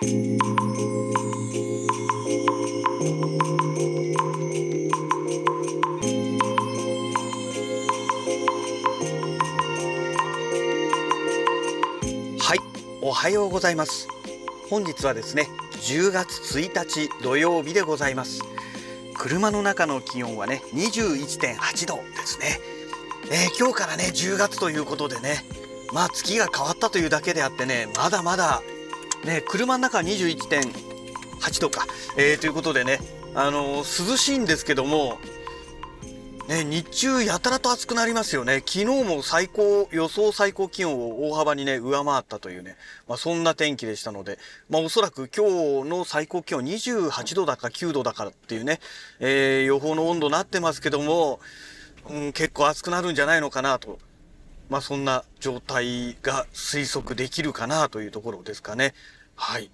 はい、おはようございます。本日はですね、10月1日土曜日でございます。車の中の気温はね、21.8度ですね。えー今日からね、10月ということでね、まあ月が変わったというだけであってね、まだまだ、ね、車の中は21.8度か、えーということでね、あのー涼しいんですけども、ね、日中やたらと暑くなりますよね。昨日も最高、予想最高気温を大幅にね、上回ったというね、まあそんな天気でしたので、まあおそらく今日の最高気温28度だか9度だからっていうね、えー予報の温度になってますけども、うん、結構暑くなるんじゃないのかなと。まあそんな状態が推測できるかなというところですかね。はい。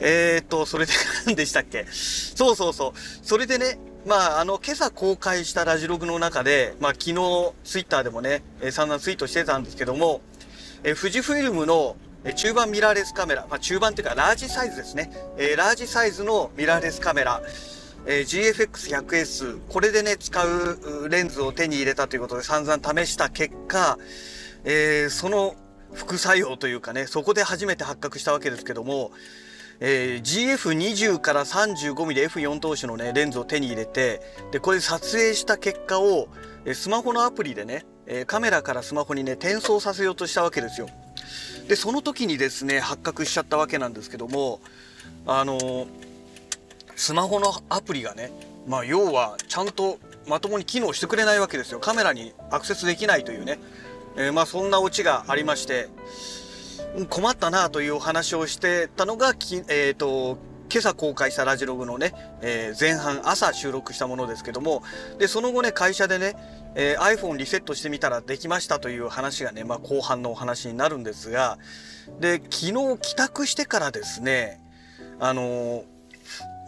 えーと、それで 何でしたっけ？そうそうそう。それでね、まあ、あの、今朝公開したラジログの中で、まあ、昨日、ツイッターでもね、えー散々ツイートしてたんですけども、えー富士フイルムのえー中盤ミラーレスカメラ、まあ、中盤っていうか、ラージサイズですね。えーラージサイズのミラーレスカメラ、えー GFX100S、これでね、使うレンズを手に入れたということで散々試した結果、えーその副作用というかね、そこで初めて発覚したわけですけども、えー GF20 から 35mmF4 投資のねレンズを手に入れてでこれ撮影した結果をえスマホのアプリでね、えカメラからスマホにね転送させようとしたわけですよ。でその時にですね発覚しちゃったわけなんですけどもあのースマホのアプリがねまあ要はちゃんとまともに機能してくれないわけですよ。カメラにアクセスできないというね、えーまあそんなオチがありまして困ったなというお話をしてたのがき、えー、と今朝公開したラジログのね、えー前半朝収録したものですけどもでその後ね会社でね、えー iPhone リセットしてみたらできましたという話がね、まあ、後半のお話になるんですがで昨日帰宅してからですねあのー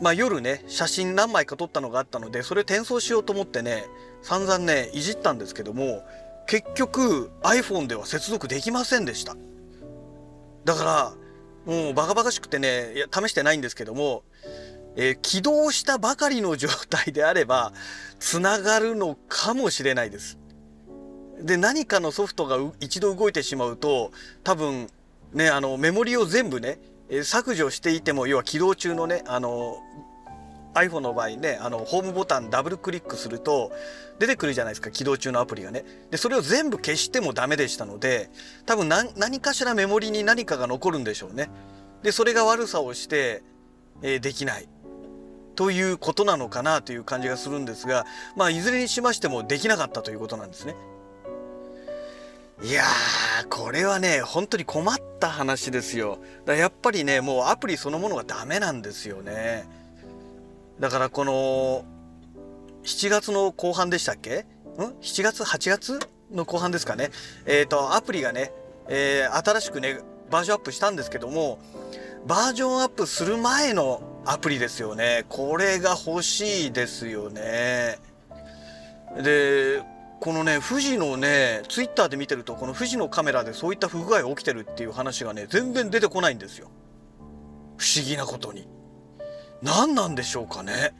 まあ夜ね写真何枚か撮ったのがあったのでそれ転送しようと思ってね散々ねいじったんですけども結局 iPhone では接続できませんでした。だから、もうバカバカしくてね、いや試してないんですけども、えー起動したばかりの状態であれば、つながるのかもしれないです。で、何かのソフトが一度動いてしまうと、多分、ね、あの、メモリを全部ね、え削除していても、要は起動中のね、あの、iPhone の場合ね、あの、ホームボタンダブルクリックすると、出てくるじゃないですか、起動中のアプリがね。で、それを全部消してもダメでしたので、多分何何かしらメモリに何かが残るんでしょうね。で、それが悪さをして、えーできない。ということなのかなという感じがするんですが、まあ、いずれにしましてもできなかったということなんですね。いやー、これはね、本当に困った話ですよ。だやっぱりね、もうアプリそのものがダメなんですよね。だからこの、7月の後半でしたっけ？ん ?7 月 ?8 月の後半ですかね。えっ、と、アプリがね、えー新しくね、バージョンアップしたんですけども、バージョンアップする前のアプリですよね。これが欲しいですよね。で、このね、富士のね、ツイッターで見てると、この富士のカメラでそういった不具合が起きてるっていう話がね、全然出てこないんですよ。不思議なことに。何なんでしょうかね。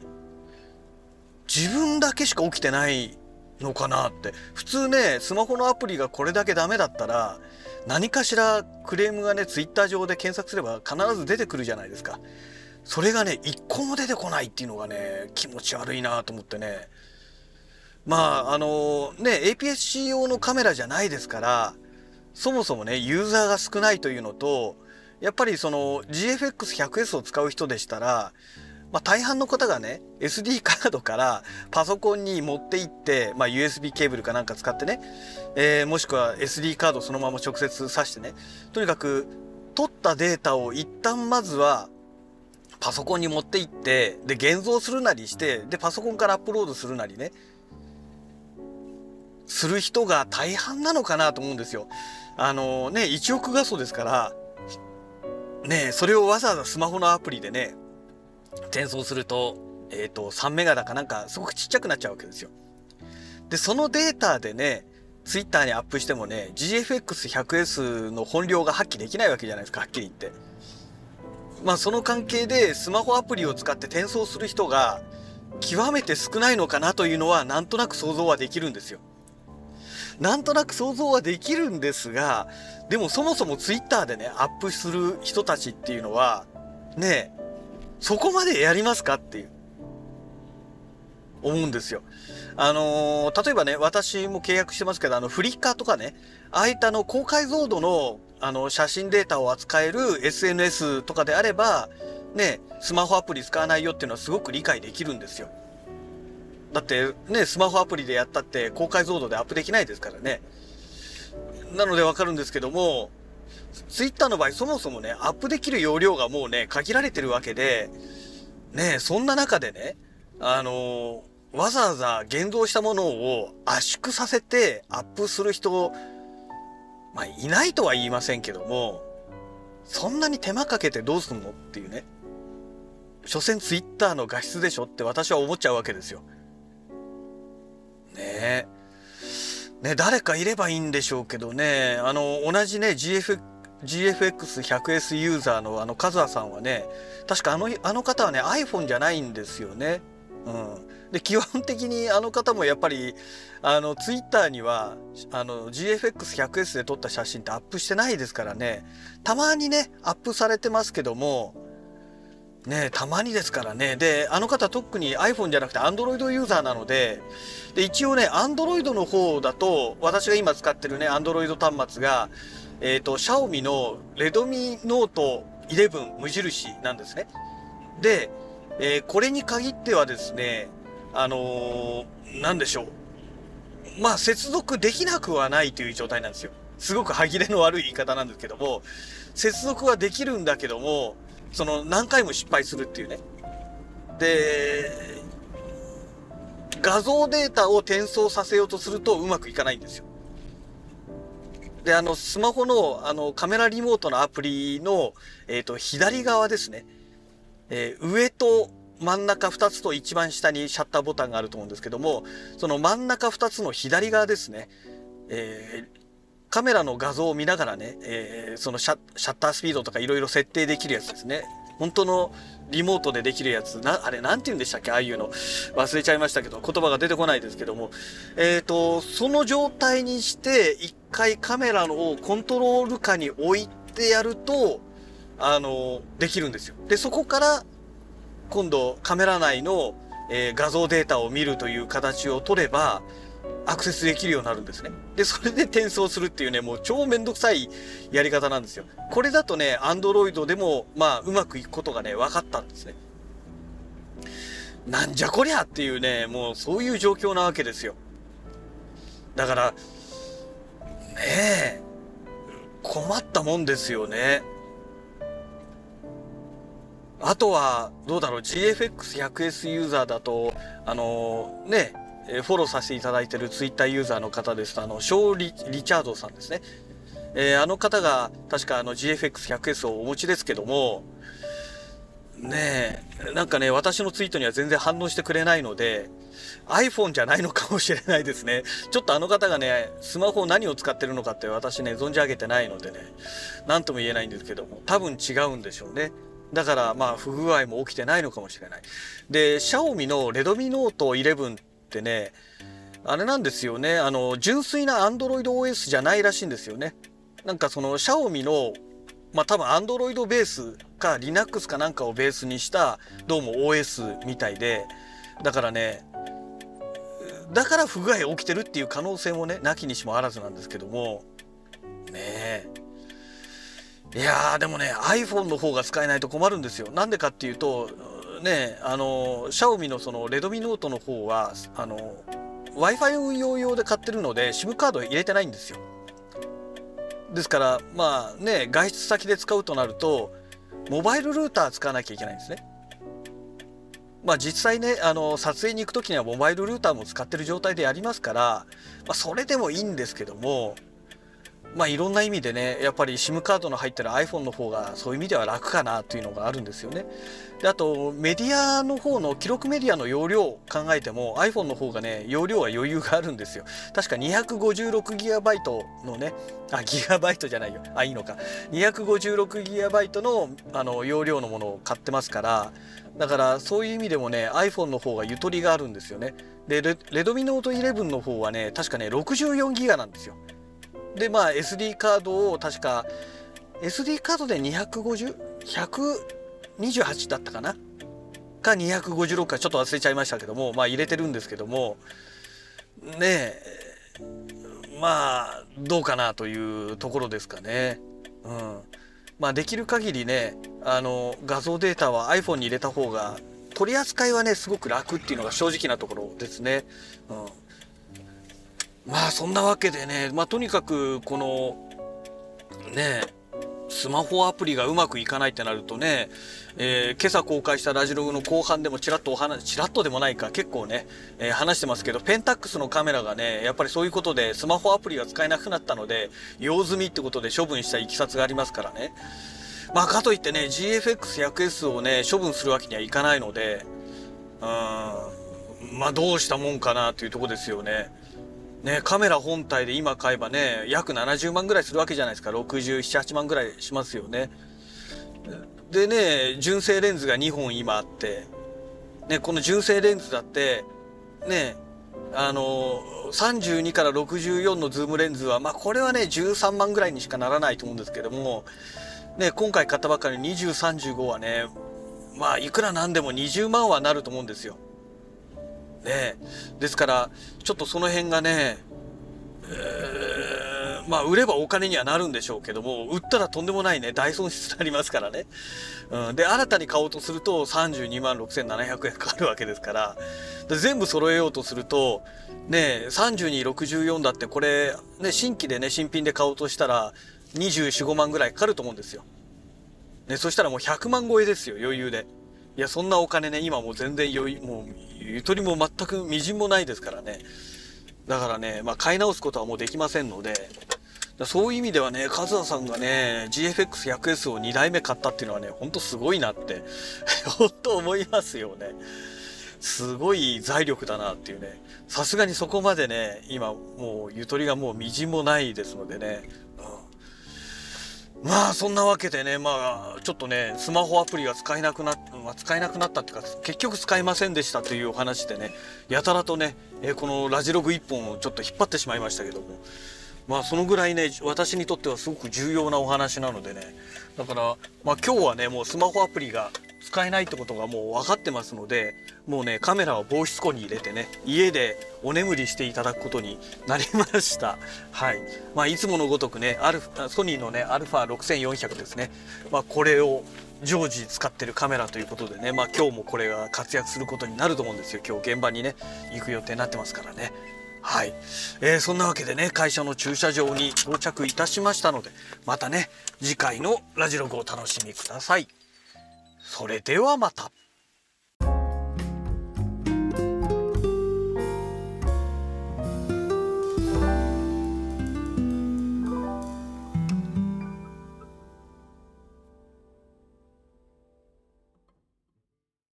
自分だけしか起きてないのかなって。普通ね、スマホのアプリがこれだけダメだったら、何かしらクレームがね、ツイッター上で検索すれば必ず出てくるじゃないですか。それがね、一個も出てこないっていうのがね、気持ち悪いなと思ってね。まあ、あのね、APS-C 用のカメラじゃないですから、そもそもね、ユーザーが少ないというのと、やっぱりその GFX100S を使う人でしたら、まあ、大半の方がね SD カードからパソコンに持って行って、まあ、USB ケーブルかなんか使ってね、えーもしくは SD カードをそのまま直接挿してねとにかく取ったデータを一旦まずはパソコンに持って行ってで現像するなりしてでパソコンからアップロードするなりねする人が大半なのかなと思うんですよ。あのね1億画素ですからねそれをわざわざスマホのアプリでね転送すると,、えー、と3メガだかなんかすごくちっちゃくなっちゃうわけですよ。でそのデータでねツイッターにアップしてもね GFX100S の本領が発揮できないわけじゃないですかはっきり言って。まあその関係でスマホアプリを使って転送する人が極めて少ないのかなというのはなんとなく想像はできるんですよ。なんとなく想像はできるんですが、でもそもそもツイッターでね、アップする人たちっていうのは、ねえそこまでやりますかっていう、思うんですよ。あのー、例えばね、私も契約してますけど、あの、フリッカーとかね、ああいったの高解像度の、あの、写真データを扱える SNS とかであれば、ね、スマホアプリ使わないよっていうのはすごく理解できるんですよ。だってね、スマホアプリでやったって高解像度でアップできないですからね。なのでわかるんですけども、ツイッターの場合そもそもね、アップできる容量がもうね、限られてるわけで、ね、そんな中でね、あのー、わざわざ現像したものを圧縮させてアップする人、まあ、いないとは言いませんけども、そんなに手間かけてどうすんのっていうね。所詮ツイッターの画質でしょって私は思っちゃうわけですよ。ね。ね、誰かいればいいんでしょうけどね、あの、同じね、GF、GFX100S ユーザーのあの、カズアさんはね、確かあの、あの方はね、iPhone じゃないんですよね。うん。で、基本的にあの方もやっぱり、あの、ツイッターには、あの、GFX100S で撮った写真ってアップしてないですからね、たまにね、アップされてますけども、ねたまにですからね。で、あの方特に iPhone じゃなくて Android ユーザーなので、で、一応ね、Android の方だと、私が今使ってるね、Android 端末が、えっ、ー、と、Xiaomi の Redmi Note 11無印なんですね。で、えー、これに限ってはですね、あのー、なんでしょう。まあ、接続できなくはないという状態なんですよ。すごく歯切れの悪い言い方なんですけども、接続はできるんだけども、その何回も失敗するっていうね。で、画像データを転送させようとするとうまくいかないんですよ。で、あの、スマホの、あの、カメラリモートのアプリの、えっ、ー、と、左側ですね。えー、上と真ん中2つと一番下にシャッターボタンがあると思うんですけども、その真ん中2つの左側ですね。え、カメラの画像を見ながらね、えー、そのシャッタースピードとかいろいろ設定できるやつですね。本当のリモートでできるやつ、な、あれなんて言うんでしたっけ？ああいうの。忘れちゃいましたけど、言葉が出てこないですけども。えっ、ー、と、その状態にして、一回カメラをコントロール下に置いてやると、あの、できるんですよ。で、そこから、今度カメラ内の、えー、画像データを見るという形を取れば、アクセスできるようになるんですね。で、それで転送するっていうね、もう超めんどくさいやり方なんですよ。これだとね、アンドロイドでも、まあ、うまくいくことがね、分かったんですね。なんじゃこりゃっていうね、もうそういう状況なわけですよ。だから、ねえ、困ったもんですよね。あとは、どうだろう、GFX100S ユーザーだと、あのー、ね、えフォローさせていただいているツイッターユーザーの方ですと、あの、ショーリ・リチャードさんですね。えー、あの方が確かあの GFX100S をお持ちですけども、ねえ、なんかね、私のツイートには全然反応してくれないので、iPhone じゃないのかもしれないですね。ちょっとあの方がね、スマホを何を使ってるのかって私ね、存じ上げてないのでね、なんとも言えないんですけども、多分違うんでしょうね。だからまあ不具合も起きてないのかもしれない。で、シャオミのレドミノート11っってね、あれなんですよね、あの、純粋な Android OS じゃないらしいんですよね。なんかその、シャオミの、まあ多分 Android ベースか Linux かなんかをベースにした、どうも OS みたいで、だからね、だから不具合起きてるっていう可能性もね、なきにしもあらずなんですけども、ねえ。いやーでもね iPhone の方が使えないと困るんですよ。なんでかっていうとねあのシャオミのそのレドミノートの方はあの Wi-Fi 運用用で買ってるので SIM カード入れてないんですよ。ですからまあね外出先で使うとなるとモバイルルーター使わなきゃいけないんですね。まあ実際ねあの撮影に行く時にはモバイルルーターも使ってる状態でやりますから、まあ、それでもいいんですけどもまあいろんな意味でねやっぱり SIM カードの入ってる iPhone の方がそういう意味では楽かなというのがあるんですよね。であとメディアの方の記録メディアの容量を考えても iPhone の方がね容量は余裕があるんですよ。確か 256GB のねあギガバイトじゃないよあいいのか 256GB のあの容量のものを買ってますからだからそういう意味でもね iPhone の方がゆとりがあるんですよね。でレレドミノート11の方はね確かね64ギガなんですよ。でまあ SD カードを確か SD カードで250128だったかな？か256かちょっと忘れちゃいましたけどもまあ入れてるんですけどもねえまあどうかなというところですかね。うんまあ、できる限りねあの画像データは iPhone に入れた方が取り扱いはねすごく楽っていうのが正直なところですね。うんまあそんなわけでね、まあ、とにかくこのねスマホアプリがうまくいかないってなるとね、えー、今朝公開したラジログの後半でもちらっとお話、ちらっとでもないか結構ね、えー、話してますけど、ペンタックスのカメラがね、やっぱりそういうことでスマホアプリが使えなくなったので、用済みってことで処分したいきさつがありますからね。まあかといってね、GFX100S をね、処分するわけにはいかないので、うん、まあどうしたもんかなというとこですよね。ね、カメラ本体で今買えばね、約70万ぐらいするわけじゃないですか。67、8万ぐらいしますよね。でね、純正レンズが2本今あって、ね、この純正レンズだって、ね、あの、32から64のズームレンズは、まあこれはね、13万ぐらいにしかならないと思うんですけども、ね、今回買ったばっかりの20、35はね、まあいくらなんでも20万はなると思うんですよ。ねですからちょっとその辺がね、えー、まあ売ればお金にはなるんでしょうけども売ったらとんでもないね大損失になりますからね、うん、で新たに買おうとすると32万6700円かかるわけですから全部揃えようとするとね3264だってこれね新規でね新品で買おうとしたら245万ぐらいかかると思うんですよ。ね、そしたらもう100万超えですよ余裕で。いやそんなお金ね今もう全然余裕もうゆとりも全くみじんもないですからね。だからね、まあ、買い直すことはもうできませんので。そういう意味ではね和田さんがね GFX100S を2台目買ったっていうのはねほんとすごいなって 本当思いますよね。すごい財力だなっていうね。さすがにそこまでね今もうゆとりがもうみじんもないですのでね。まあそんなわけでねまあちょっとねスマホアプリが使えなくなっ、ま、使えなくなったっていうか結局使いませんでしたというお話でねやたらとね、え、このラジログ1本をちょっと引っ張ってしまいましたけどもまあそのぐらいね私にとってはすごく重要なお話なのでねだからまあ今日はねもうスマホアプリが使えないってことがもう分かってますのでもうねカメラを防湿庫に入れてね家でお眠りしていただくことになりました。はい。まあいつものごとくねアルソニーのね α6400 ですね。まあこれを常時使ってるカメラということでねまあ今日もこれが活躍することになると思うんですよ。今日現場にね行く予定になってますからね。はい、えー、そんなわけでね会社の駐車場に到着いたしましたのでまたね次回のラジログをお楽しみください。それではまた。